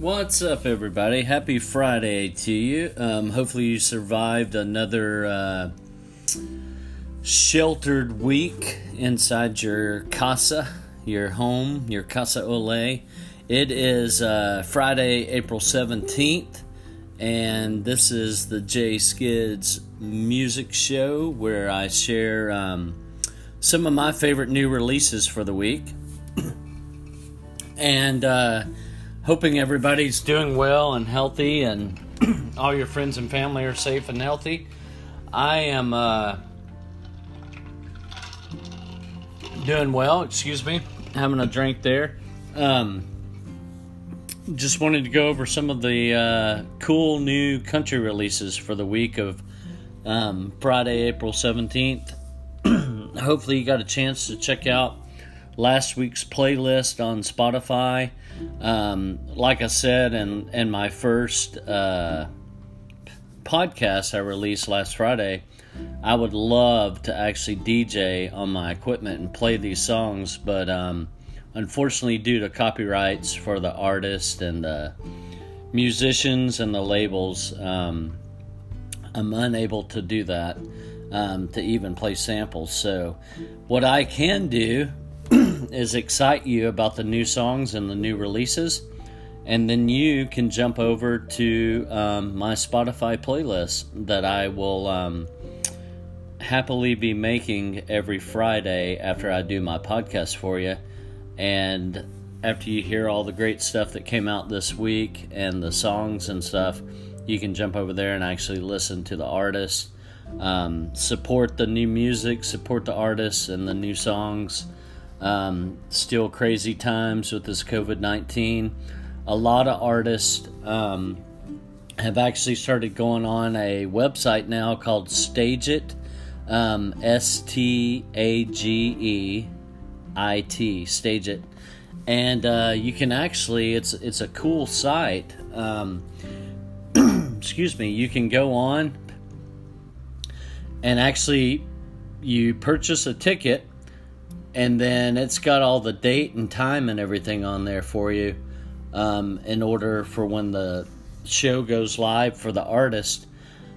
What's up, everybody? Happy Friday to you. Um, hopefully, you survived another uh, sheltered week inside your casa, your home, your casa ole. It is uh, Friday, April 17th, and this is the J Skids music show where I share um, some of my favorite new releases for the week. and uh, hoping everybody's doing well and healthy and all your friends and family are safe and healthy. I am uh, doing well, excuse me, having a drink there. Um, just wanted to go over some of the uh, cool new country releases for the week of um, Friday, April 17th. Hopefully, you got a chance to check out last week's playlist on Spotify. Um, like I said in, in my first uh, podcast I released last Friday, I would love to actually DJ on my equipment and play these songs, but um, unfortunately, due to copyrights for the artist and the musicians and the labels, um, I'm unable to do that. Um, to even play samples. So, what I can do is excite you about the new songs and the new releases, and then you can jump over to um, my Spotify playlist that I will um, happily be making every Friday after I do my podcast for you. And after you hear all the great stuff that came out this week and the songs and stuff, you can jump over there and actually listen to the artists. Um, support the new music, support the artists and the new songs. Um, still crazy times with this COVID 19. A lot of artists um, have actually started going on a website now called Stage It, um, S T A G E I T, Stage It. And uh, you can actually, it's, it's a cool site. Um, excuse me, you can go on and actually you purchase a ticket and then it's got all the date and time and everything on there for you um, in order for when the show goes live for the artist.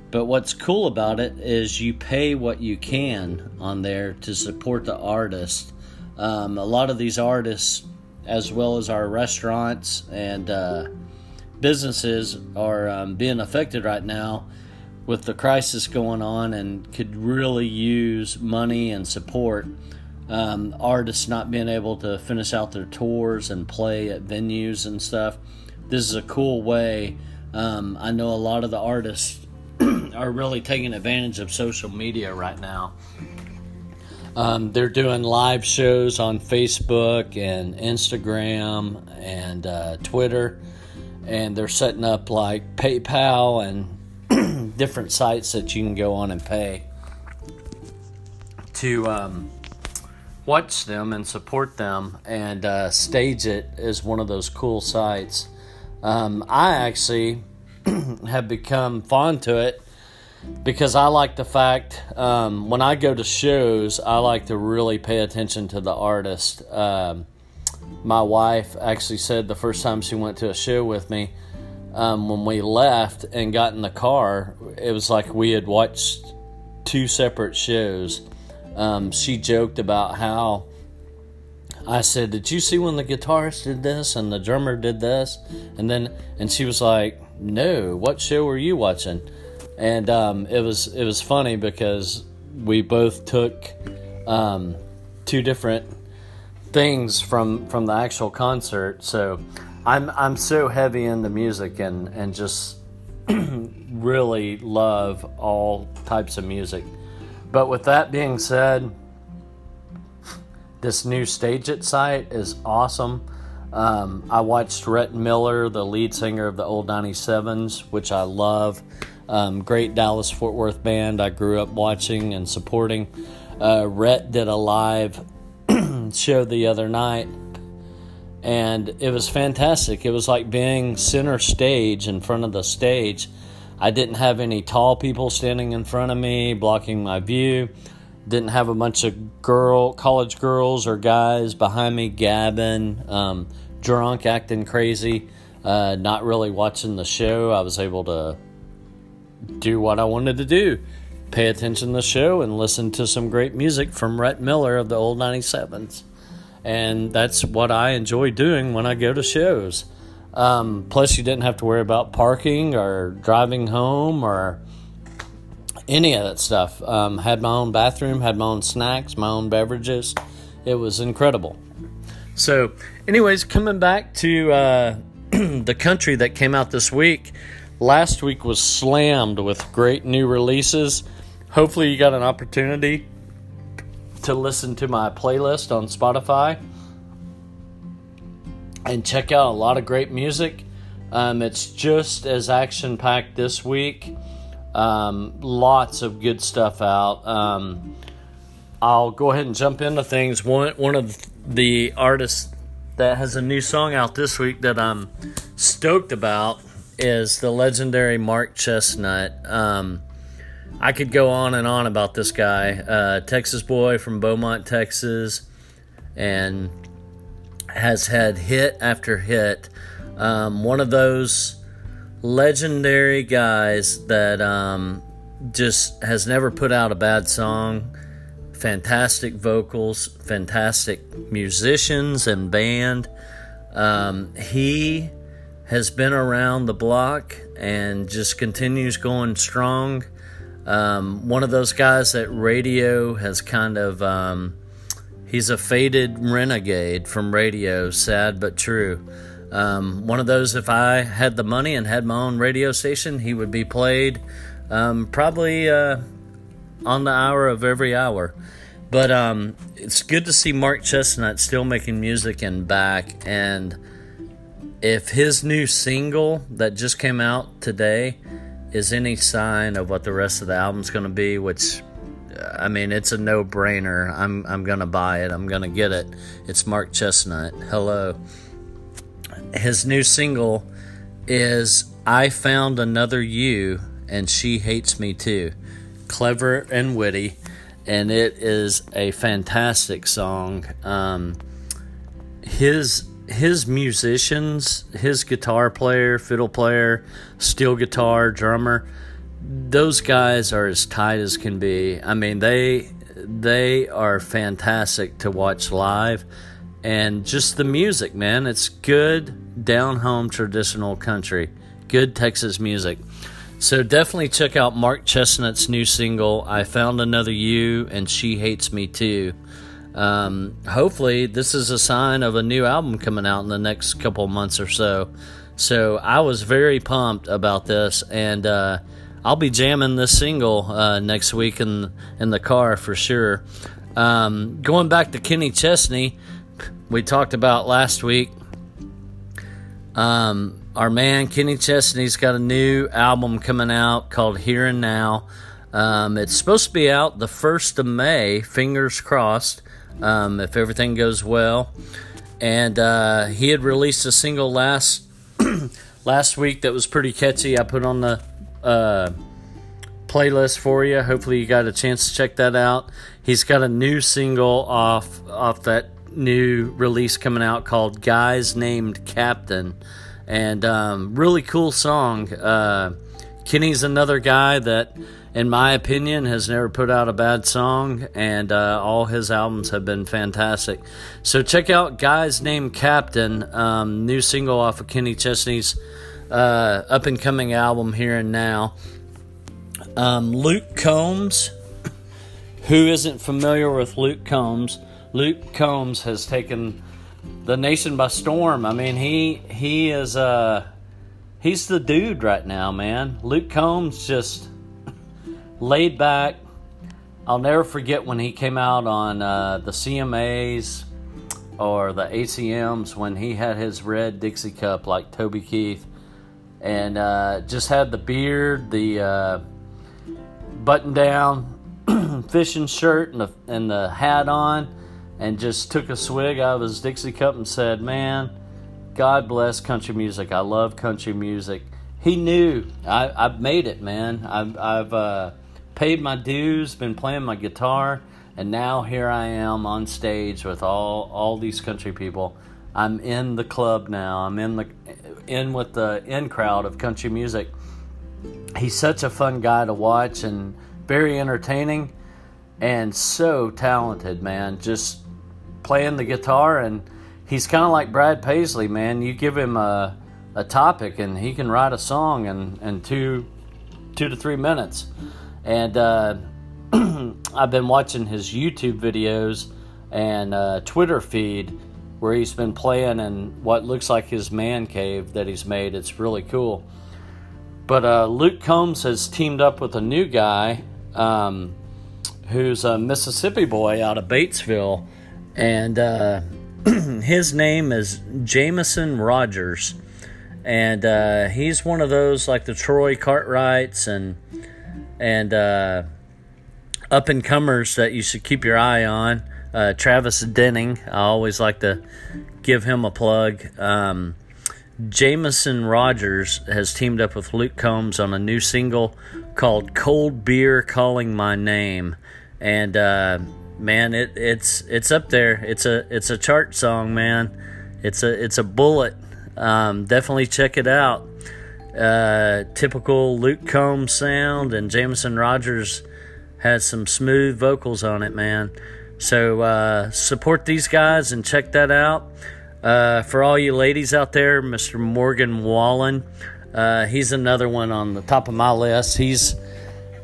But what's cool about it is you pay what you can on there to support the artist. Um, a lot of these artists as well as our restaurants and uh, businesses are um, being affected right now with the crisis going on and could really use money and support um, artists not being able to finish out their tours and play at venues and stuff. This is a cool way. Um, I know a lot of the artists are really taking advantage of social media right now. Um, they're doing live shows on Facebook and Instagram and uh, Twitter, and they're setting up like PayPal and different sites that you can go on and pay to um, watch them and support them. And uh, Stage It is one of those cool sites. Um, I actually have become fond to it because I like the fact um, when I go to shows, I like to really pay attention to the artist. Um, my wife actually said the first time she went to a show with me, um, when we left and got in the car, it was like we had watched two separate shows um, she joked about how I said, "Did you see when the guitarist did this and the drummer did this?" And then and she was like, "No, what show were you watching?" And um, it was it was funny because we both took um, two different things from from the actual concert. So I'm I'm so heavy into music and and just really love all types of music. But with that being said, this new Stage It site is awesome. Um, I watched Rhett Miller, the lead singer of the Old 97s, which I love. Um, great Dallas Fort Worth band I grew up watching and supporting. Uh, Rhett did a live show the other night, and it was fantastic. It was like being center stage in front of the stage I didn't have any tall people standing in front of me blocking my view. Didn't have a bunch of girl college girls or guys behind me gabbing, um, drunk, acting crazy. uh, not really watching the show, I was able to do what I wanted to do pay attention to the show and listen to some great music from Rhett Miller of the old 97s. And that's what I enjoy doing when I go to shows. Um, plus, you didn't have to worry about parking or driving home or any of that stuff. Um, had my own bathroom, had my own snacks, my own beverages. It was incredible. So, anyways, coming back to uh, the country that came out this week. Last week was slammed with great new releases. Hopefully, you got an opportunity to listen to my playlist on Spotify and check out a lot of great music. Um, it's just as action packed this week. Um, lots of good stuff out. Um, I'll go ahead and jump into things. One one of the artists that has a new song out this week that I'm stoked about is the legendary Mark Chesnutt. Um, I could go on and on about this guy, uh, Texas boy from Beaumont, Texas, and has had hit after hit. Um, one of those legendary guys that um, just has never put out a bad song. Fantastic vocals, fantastic musicians and band. Um, he has been around the block and just continues going strong. Um, one of those guys that radio has kind of um, he's a faded renegade from radio sad but true. Um, one of those if i had the money and had my own radio station he would be played um, probably uh, on the hour of every hour. But um, it's good to see Mark Chesnutt still making music and back and if his new single that just came out today is any sign of what the rest of the album's going to be, which I mean, it's a no-brainer. I'm I'm to buy it. I'm to get it. It's Mark Chesnutt. Hello. His new single is I found another you and she hates me too. Clever and witty and it is a fantastic song. Um, his his musicians, his guitar player, fiddle player, steel guitar, drummer, those guys are as tight as can be. I mean, they they are fantastic to watch live and just the music, man. It's good down home traditional country. Good Texas music. So definitely check out Mark Chesnutt's new single, I Found Another You and She Hates Me Too um, hopefully this is a sign of a new album coming out in the next couple months or so. So I was very pumped about this, and uh, I'll be jamming this single uh, next week in in the car for sure. Um, going back to Kenny Chesney, we talked about last week. Um, our man Kenny Chesney's got a new album coming out called Here and Now. Um, it's supposed to be out the first of May. Fingers crossed um, if everything goes well. And uh, he had released a single last last week that was pretty catchy. I put on the uh, playlist for you. Hopefully, you got a chance to check that out. He's got a new single off off that new release coming out called "Guys Named Captain," and um, really cool song. Uh, Kenny's another guy that in my opinion, has never put out a bad song, and uh, all his albums have been fantastic. So check out Guys Named Captain, um, new single off of Kenny Chesney's uh, up and coming album here and now. Um, Luke Combs, who isn't familiar with Luke Combs? Luke Combs has taken the nation by storm. I mean, he he is uh he's the dude right now, man. Luke Combs just laid back. I'll never forget when he came out on uh, the CMAs or the ACMs when he had his red Dixie cup like Toby Keith and uh, just had the beard, the uh, button down fishing shirt, and the, and the hat on, and just took a swig out of his Dixie cup and said, Man, God bless country music. I love country music. He knew I, have made it, man. I've, I've uh, paid my dues, been playing my guitar, and now here I am on stage with all all these country people. I'm in the club now. I'm in the in with the in crowd of country music. He's such a fun guy to watch and very entertaining and so talented, man. Just playing the guitar and he's kind of like Brad Paisley, man. You give him a, a topic and he can write a song in, in two two to three minutes. And uh, I've been watching his YouTube videos and uh, Twitter feed where he's been playing in what looks like his man cave that he's made. It's really cool. But uh, Luke Combs has teamed up with a new guy um, who's a Mississippi boy out of Batesville, and uh, his name is Jameson Rogers, and uh, he's one of those like the Troy Cartwrights and and uh, up and comers that you should keep your eye on. Uh, Travis Denning, I always like to give him a plug. Um, Jameson Rogers has teamed up with Luke Combs on a new single called "Cold Beer Calling My Name," and uh, man, it, it's it's up there. It's a it's a chart song, man. It's a it's a bullet. Um, definitely check it out. Uh, typical Luke Combs sound, and Jameson Rogers has some smooth vocals on it, man. So uh, support these guys and check that out. Uh, for all you ladies out there, Mr. Morgan Wallen, uh, he's another one on the top of my list. He's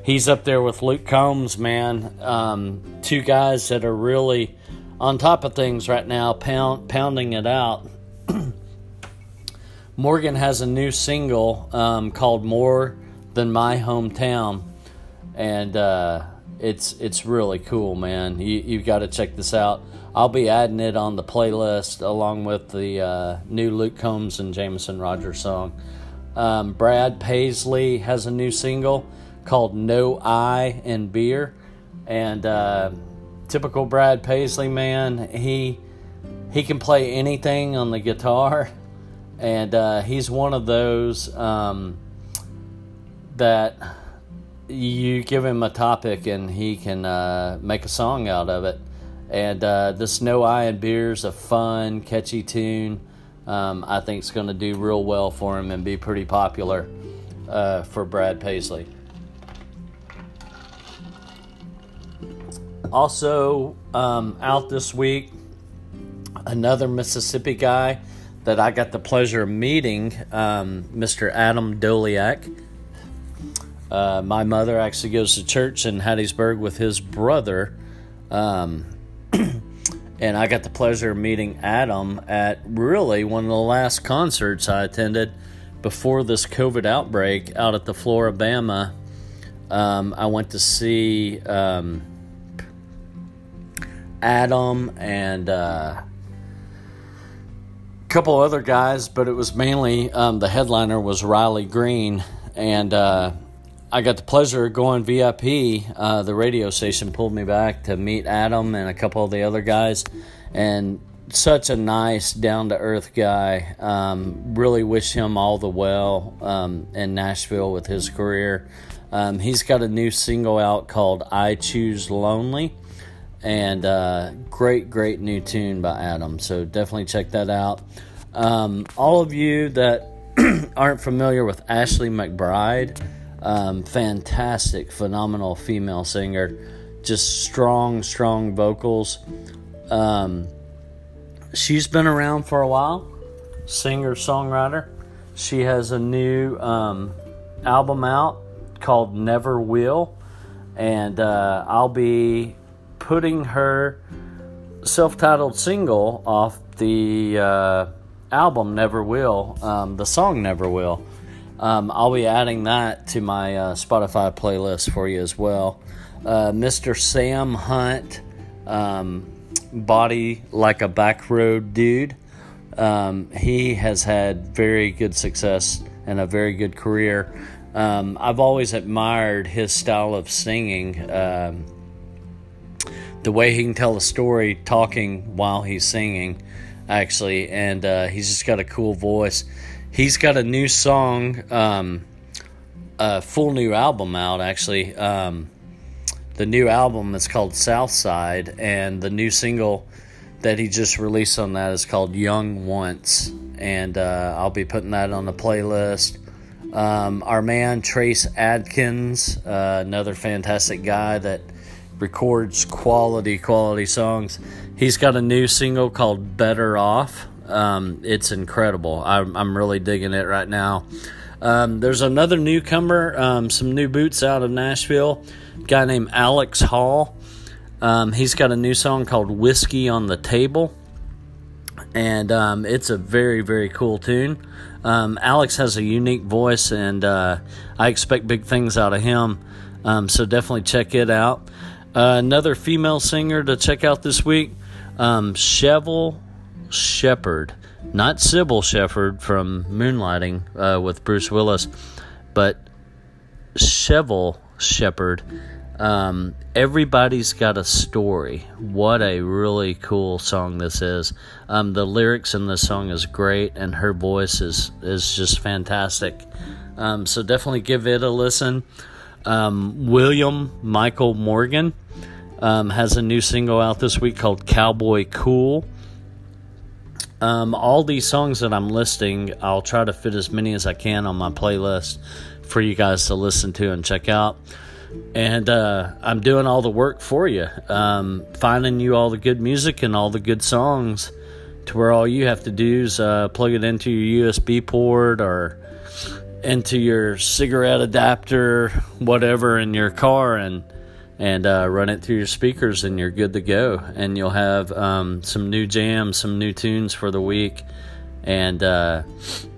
he's up there with Luke Combs, man. Um, two guys that are really on top of things right now, pound, pounding it out. Morgan has a new single um, called "More Than My Hometown," and uh, it's it's really cool, man. You you've got to check this out. I'll be adding it on the playlist along with the uh, new Luke Combs and Jameson Rogers song. Um, Brad Paisley has a new single called No I in Beer. And uh, typical Brad Paisley man, he he can play anything on the guitar, and uh, he's one of those um, that you give him a topic and he can uh, make a song out of it. And uh, this No I in Beer is a fun, catchy tune. Um, I think it's going to do real well for him and be pretty popular uh, for Brad Paisley. Also, um, out this week, another Mississippi guy that I got the pleasure of meeting, um, Mr. Adam Doleac. Uh, my mother actually goes to church in Hattiesburg with his brother. Um, and I got the pleasure of meeting Adam at really one of the last concerts I attended before this COVID outbreak out at the Flora-Bama. Um, I went to see um, Adam and uh, a couple other guys, but it was mainly um, the headliner was Riley Green, and uh, I got the pleasure of going VIP. Uh, the radio station pulled me back to meet Adam and a couple of the other guys, and such a nice, down to earth guy. Um, really wish him all the well um, in Nashville with his career. Um, he's got a new single out called I Choose Lonely and uh, great, great new tune by Adam. So definitely check that out. Um, all of you that aren't familiar with Ashley McBryde, um, fantastic, phenomenal female singer, just strong, strong vocals. Um, she's been around for a while, singer, songwriter. She has a new um, album out called Never Will, and uh, I'll be putting her self titled single off the uh, album Never Will, um, the song Never Will. Um, I'll be adding that to my uh, Spotify playlist for you as well. Uh, Mr. Sam Hunt, um, body like a back road dude. Um, he has had very good success and a very good career. Um, I've always admired his style of singing. Um, the way he can tell a story talking while he's singing, actually, and uh, he's just got a cool voice. He's got a new song, um, a full new album out, actually. Um, the new album is called Southside, and the new single that he just released on that is called Young Once, and uh, I'll be putting that on the playlist. Um, our man Trace Adkins, uh, another fantastic guy that records quality, quality songs. He's got a new single called Better Off. Um, it's incredible. I'm, I'm, really digging it right now. Um, there's another newcomer, um, some new boots out of Nashville, guy named Alex Hall. Um, he's got a new song called Whiskey on the Table, and um, it's a very, very cool tune. Um, Alex has a unique voice, and uh, I expect big things out of him, um, so definitely check it out. Uh, another female singer to check out this week, um, Shepard, not Cybill Shepherd from Moonlighting uh, with Bruce Willis, but Chevel Shepard. Um, Everybody's got a story. What a really cool song this is. Um, the lyrics in this song is great, and her voice is is just fantastic. Um, so definitely give it a listen. Um, William Michael Morgan um, has a new single out this week called "Cowboy Cool." Um, all these songs that I'm listing, I'll try to fit as many as I can on my playlist for you guys to listen to and check out. And uh, I'm doing all the work for you, um, finding you all the good music and all the good songs, to where all you have to do is uh, plug it into your USB port or into your cigarette adapter, whatever, in your car, and and uh, run it through your speakers, and you're good to go. And you'll have um, some new jams, some new tunes for the week, and uh,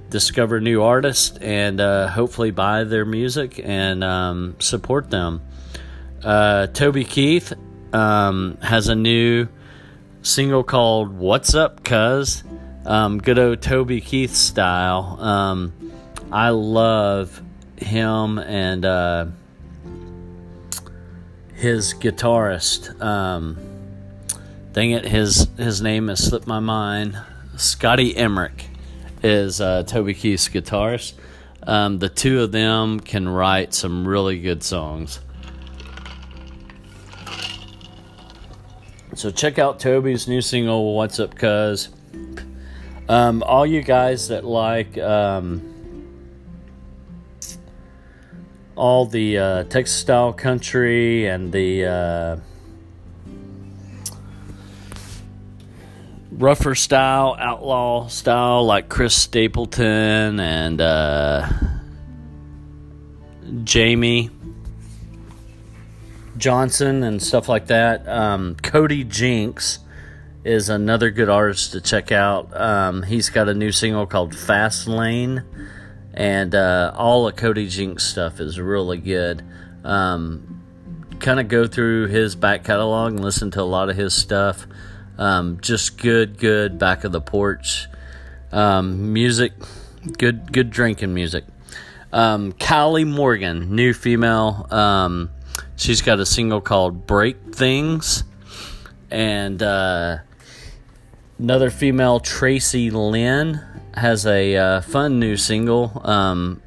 discover new artists and uh, hopefully buy their music and um, support them. Uh, Toby Keith um, has a new single called "What's Up, Cuz." Um, good old Toby Keith style. Um, I love him and uh, his guitarist. Um, dang it, his his name has slipped my mind. Scotty Emerick is uh, Toby Keith's guitarist. Um, the two of them can write some really good songs. So check out Toby's new single, "What's Up, Cuz." Um, all you guys that like um, all the uh, Texas style country and the uh, rougher style, outlaw style, like Chris Stapleton and uh, Jamey Johnson and stuff like that. Um, Cody Jinks is another good artist to check out. Um, he's got a new single called Fast Lane, and uh, all of Cody Jinks stuff is really good. Um, kind of go through his back catalog and listen to a lot of his stuff. Um, just good, good back of the porch um, music, good, good drinking music. Um, Kylie Morgan, new female. Um, she's got a single called "Break Things," and uh, another female, Tracy Lynn, has a uh, fun new single. Um,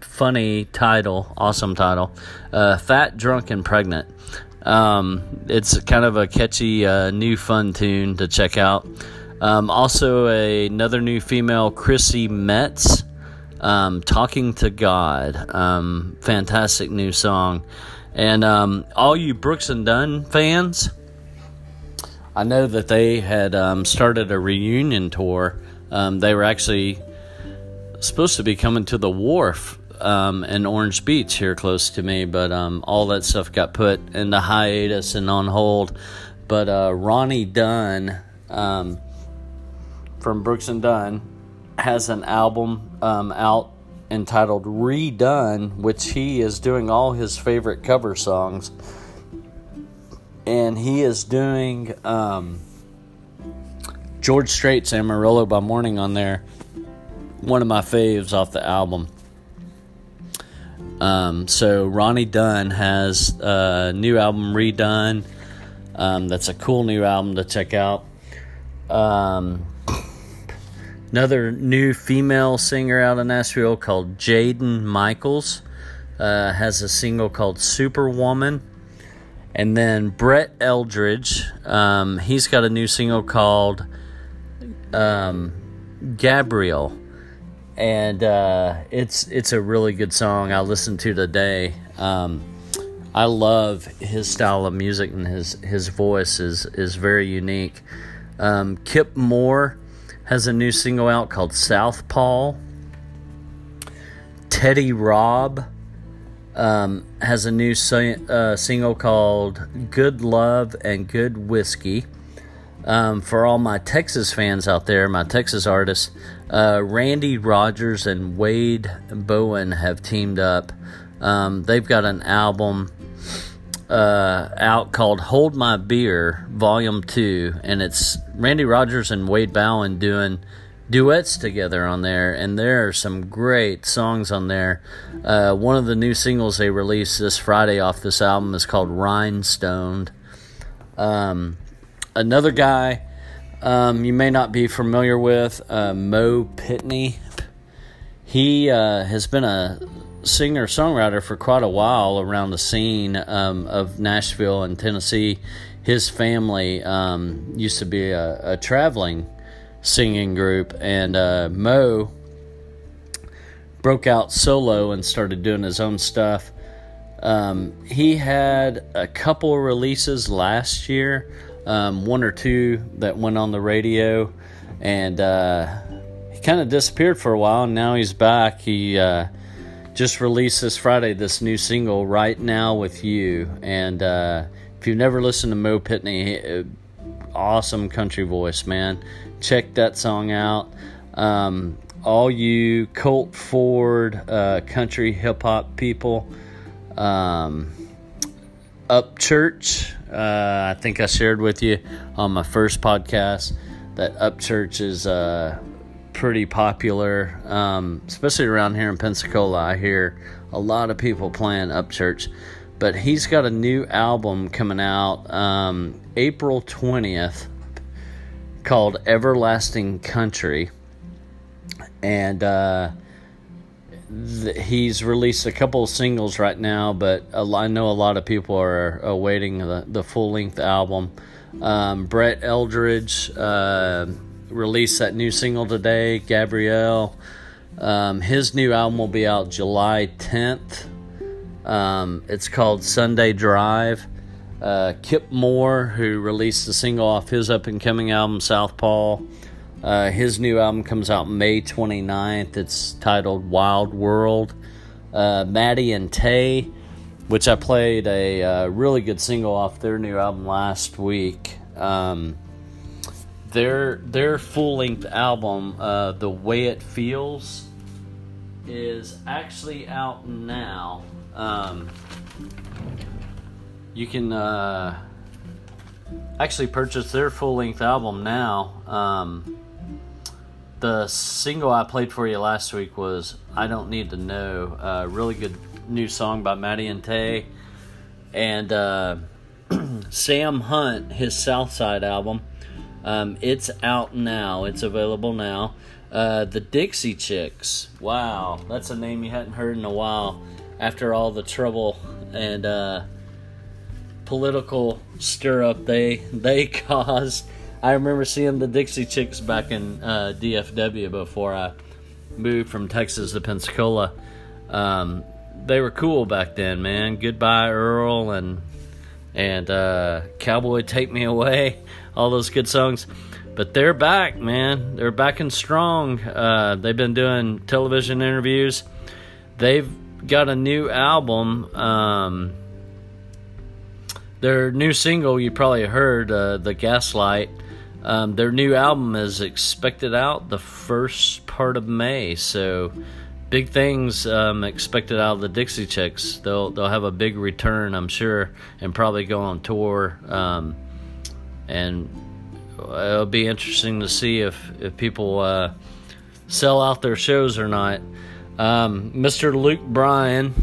funny title, awesome title. Uh, Fat, Drunk, and Pregnant. Um, it's kind of a catchy, uh, new, fun tune to check out. Um, also, a, another new female, Chrissy Metz, um, Talking to God. Um, fantastic new song. And um, all you Brooks and Dunn fans, I know that they had started a reunion tour. They were actually supposed to be coming to the wharf um, in Orange Beach here close to me, but um, all that stuff got put into hiatus and on hold. But uh, Ronnie Dunn um, from Brooks and Dunn has an album um, out entitled Redone, which he is doing all his favorite cover songs. And he is doing um, George Strait's Amarillo by Morning on there. One of my faves off the album. Um, so Ronnie Dunn has a new album redone. Um, that's a cool new album to check out. Um, another new female singer out of Nashville called Jaden Michaels uh, has a single called Superwoman. And then Brett Eldredge, um, he's got a new single called um, Gabrielle, and uh, it's it's a really good song. I listened to today. Um, I love his style of music and his his voice is is very unique. Um, Kip Moore has a new single out called Southpaw. Teddy Robb um, has a new uh, single called Good Love and Good Whiskey. Um, for all my Texas fans out there, my Texas artists, uh, Randy Rogers and Wade Bowen have teamed up. Um, they've got an album uh, out called Hold My Beer, Volume 2, and it's Randy Rogers and Wade Bowen doing duets together on there, and there are some great songs on there. Uh, one of the new singles they released this Friday off this album is called Rhinestoned. Um, another guy um, you may not be familiar with, uh, Mo Pitney. He uh, has been a singer songwriter for quite a while around the scene um, of Nashville and Tennessee. His family um, used to be a, a, traveling singing group, and uh, Mo broke out solo and started doing his own stuff. Um, he had a couple releases last year, um, one or two that went on the radio, and uh, he kind of disappeared for a while, and now he's back. He uh, just released this Friday this new single, Right Now with You. And uh, if you've never listened to Mo Pitney, uh, awesome country voice, man. Check that song out. Um, all you Colt Ford uh, country hip hop people, um, Upchurch. Uh, I think I shared with you on my first podcast that Upchurch is uh, pretty popular, um, especially around here in Pensacola. I hear a lot of people playing Upchurch, but he's got a new album coming out um, April 20th called Everlasting Country. And uh, he's released a couple singles right now, but I know a lot of people are awaiting the, the full length album. Um, Brett Eldredge. Uh, released that new single today, Gabrielle. Um, his new album will be out July 10th. Um, it's called Sunday Drive. Uh, Kip Moore, who released the single off his up and coming album, Southpaw, uh, his new album comes out May 29th. It's titled Wild World. Uh, Maddie and Tae, which I played a uh, really good single off their new album last week. Um, their their full length album, uh, the way it feels, is actually out now. Um, you can uh, actually purchase their full length album now. Um, the single I played for you last week was "I Don't Need to Know." Uh, really good new song by Maddie and Tae, and uh, Sam Hunt, his Southside album um, it's out now. It's available now. Uh, the Dixie Chicks. Wow, that's a name you hadn't heard in a while. After all the trouble and uh, political stir up they they caused, I remember seeing the Dixie Chicks back in uh, DFW before I moved from Texas to Pensacola. Um, they were cool back then, man. Goodbye Earl and and uh, Cowboy Take Me Away all those good songs. But they're back, man. They're back and strong. Uh, they've been doing television interviews. They've got a new album. Um, their new single, you probably heard, uh, The Gaslight. Um, their new album is expected out the first part of May. So, big things um, expected out of the Dixie Chicks. They'll they'll have a big return, I'm sure, and probably go on tour. Um, and it'll be interesting to see if if people uh, sell out their shows or not. Um, Mr. Luke Bryan,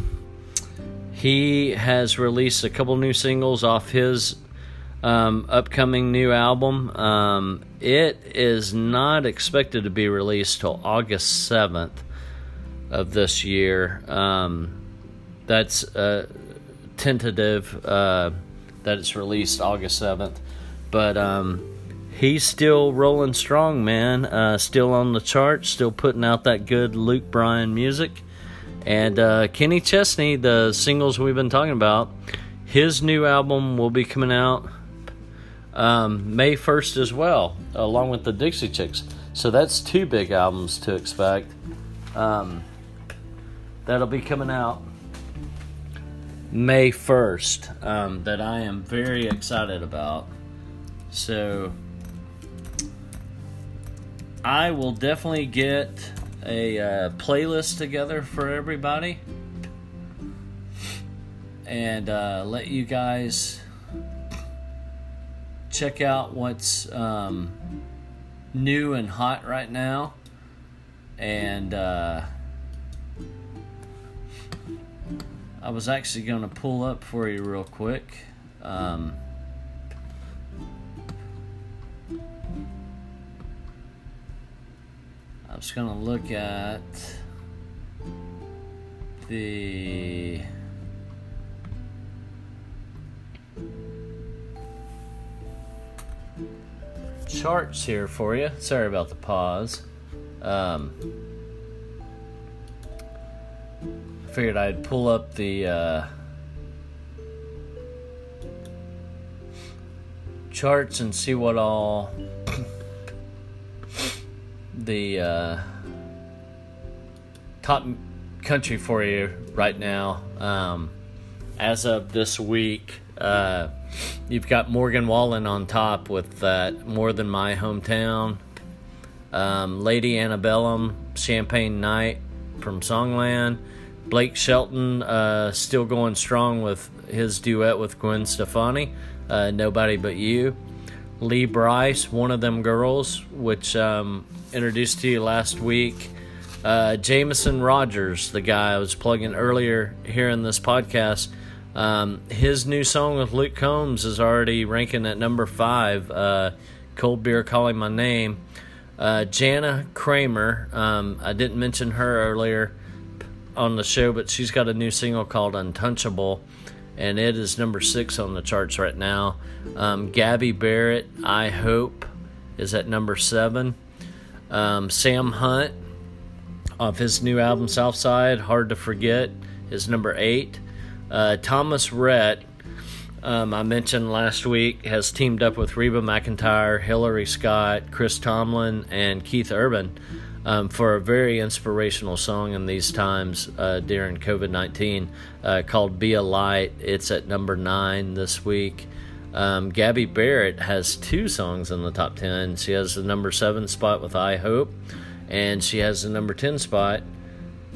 he has released a couple new singles off his um, upcoming new album. Um, it is not expected to be released till August seventh of this year. Um, that's uh, tentative. Uh, that it's released August 7th. But um, he's still rolling strong, man. Uh, still on the charts, still putting out that good Luke Bryan music. And uh, Kenny Chesney, the singles we've been talking about, his new album will be coming out um, May 1st as well, along with the Dixie Chicks. So that's two big albums to expect. Um, that'll be coming out May 1st um, that I am very excited about. So I will definitely get a uh, playlist together for everybody and uh, let you guys check out what's um, new and hot right now. And uh, I was actually going to pull up for you real quick. Um, I was going to look at the. Charts here for you. Sorry about the pause. Um, figured I'd pull up the uh, charts and see what all the uh, top country for you right now. Um, as of this week, uh, you've got Morgan Wallen on top with that More Than My Hometown. Um, Lady Antebellum, Champagne Night from Songland. Blake Shelton uh, still going strong with his duet with Gwen Stefani, uh, Nobody But You. Lee Brice, one of them girls, which um, introduced to you last week. Uh, Jameson Rogers, the guy I was plugging earlier here in this podcast, um, his new song with Luke Combs is already ranking at number five. Uh, Cold Beer Calling My Name. Uh, Jana Kramer, um, I didn't mention her earlier on the show, but she's got a new single called Untouchable, and it is number six on the charts right now. Um, Gabby Barrett, I Hope, is at number seven. Um, Sam Hunt, off his new album Southside, Hard to Forget, is number eight. Uh, Thomas Rhett, um, I mentioned last week, has teamed up with Reba McEntire, Hillary Scott, Chris Tomlin, and Keith Urban um, for a very inspirational song in these times uh, during COVID 19 uh, called Be a Light. It's at number nine this week. Um, Gabby Barrett has two songs in the top 10. She has the number seven spot with I Hope, and she has the number 10 spot.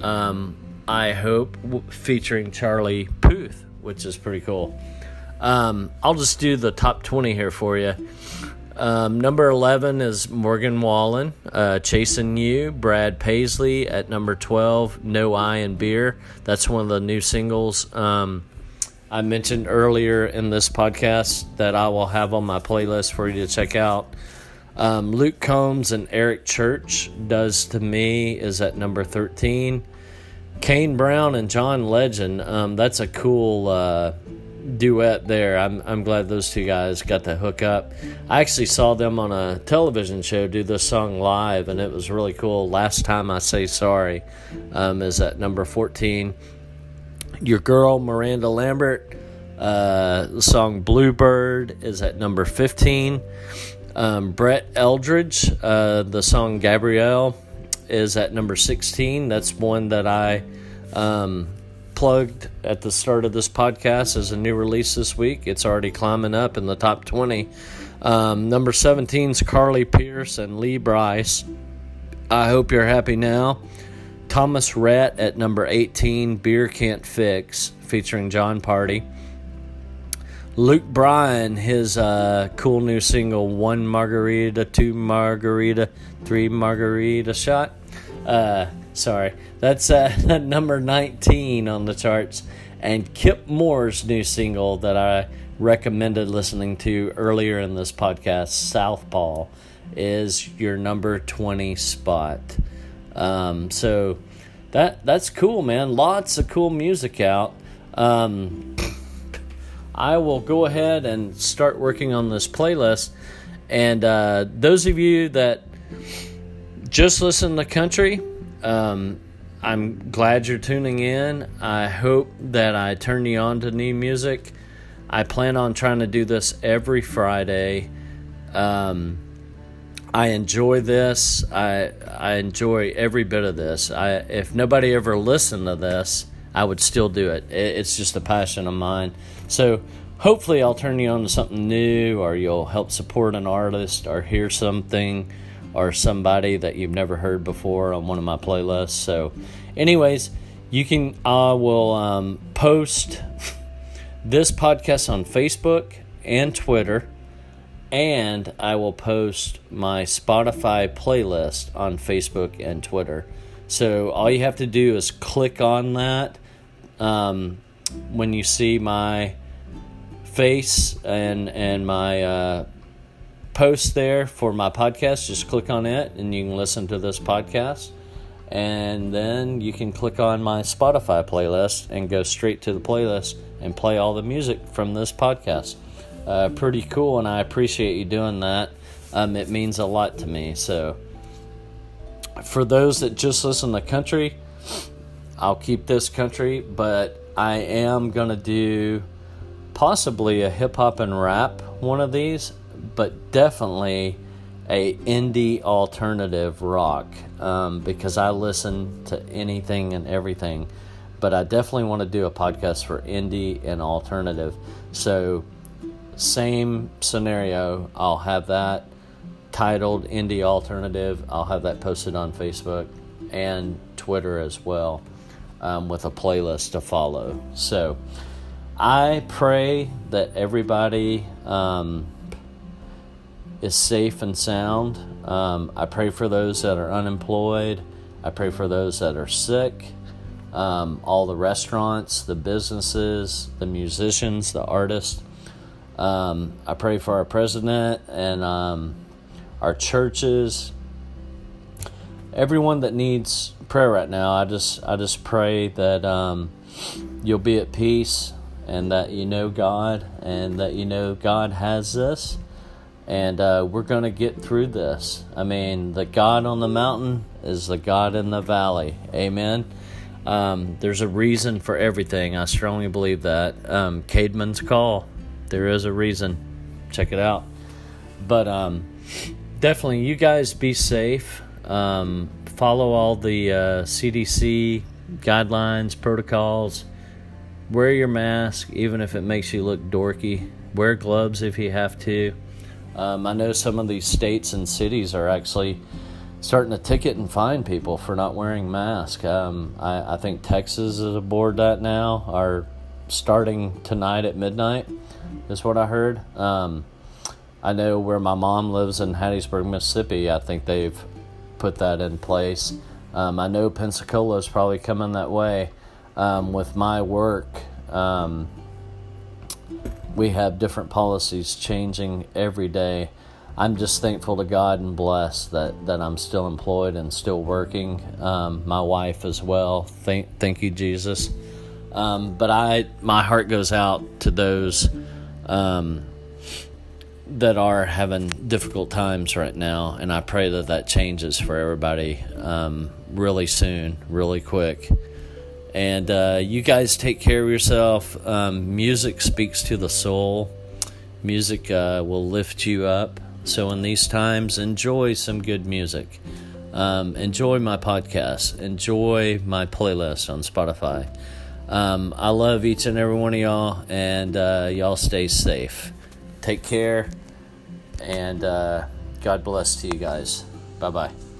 Um, I hope, featuring Charlie Puth, which is pretty cool. Um, I'll just do the top 20 here for you. Um, number 11 is Morgan Wallen, uh, Chasing You, Brad Paisley at number 12, No I in Beer. That's one of the new singles um, I mentioned earlier in this podcast that I will have on my playlist for you to check out. Um, Luke Combs and Eric Church, Does to Me, is at number 13. Kane Brown and John Legend. Um, that's a cool uh, duet there. I'm I'm glad those two guys got to hook up. I actually saw them on a television show do this song live, and it was really cool. Last time I say sorry um, is at number 14. Your girl Miranda Lambert. Uh, the song Bluebird is at number 15. Um, Brett Eldredge, uh, the song Gabrielle is at number 16. That's one that I um, plugged at the start of this podcast as a new release this week. It's already climbing up in the top 20. Um, number 17 is Carly Pearce and Lee Brice. I hope you're happy now. Thomas Rhett at number 18, Beer Can't Fix, featuring Jon Pardi. Luke Bryan, his uh, cool new single, One Margarita, Two Margarita, Three Margarita Shot. Uh, sorry, that's uh, number 19 on the charts. And Kip Moore's new single that I recommended listening to earlier in this podcast, Southpaw, is your number 20 spot. Um, so that that's cool, man. Lots of cool music out. Um, I will go ahead and start working on this playlist. And uh, those of you that just listen to country, um, I'm glad you're tuning in. I hope that I turn you on to new music. I plan on trying to do this every Friday. Um, I enjoy this. I I enjoy every bit of this. I if nobody ever listened to this, I would still do it. It's just a passion of mine. So hopefully, I'll turn you on to something new, or you'll help support an artist, or hear something, or somebody that you've never heard before on one of my playlists. So, anyways, you can. I will um, post this podcast on Facebook and Twitter and I will post my Spotify playlist on Facebook and Twitter. So all you have to do is click on that um, when you see my face and and my uh, post there for my podcast. Just click on it, and you can listen to this podcast. And then you can click on my Spotify playlist and go straight to the playlist and play all the music from this podcast uh, pretty cool, and I appreciate you doing that. Um, it means a lot to me. So, for those that just listen to country, I'll keep this country, but I am gonna do possibly a hip hop and rap one of these, but definitely a indie alternative rock um, because I listen to anything and everything. But I definitely want to do a podcast for indie and alternative. So same scenario. I'll have that titled Indie Alternative. I'll have that posted on Facebook and Twitter as well um, with a playlist to follow. So I pray that everybody um, is safe and sound. Um, I pray for those that are unemployed. I pray for those that are sick. Um, all the restaurants, the businesses, the musicians, the artists. Um, I pray for our president and um, our churches, everyone that needs prayer right now. I just I just pray that um, you'll be at peace and that you know God and that you know God has this and uh, we're going to get through this. I mean, the God on the mountain is the God in the valley. Amen. Um, there's a reason for everything. I strongly believe that. Um, Caedmon's call there is a reason. Check it out. But um, definitely, you guys be safe. Um, follow all the uh, CDC guidelines, protocols. Wear your mask, even if it makes you look dorky. Wear gloves if you have to. Um, I know some of these states and cities are actually starting to ticket and fine people for not wearing masks. Um, I, I, think Texas is aboard that now, are starting tonight at midnight is what I heard. Um, I know where my mom lives in Hattiesburg, Mississippi. I think they've put that in place. Um, I know Pensacola is probably coming that way. Um, with my work, um, we have different policies changing every day. I'm just thankful to God and blessed that, that I'm still employed and still working. Um, my wife as well. Thank, thank you, Jesus. Um, but I, my heart goes out to those um, that are having difficult times right now, and I pray that that changes for everybody um, really soon, really quick. And uh, you guys take care of yourself. Um, music speaks to the soul. Music uh, will lift you up. So in these times, enjoy some good music. Um, enjoy my podcast. Enjoy my playlist on Spotify. Um, I love each and every one of y'all, and uh, y'all stay safe. Take care, and uh, God bless to you guys. Bye bye.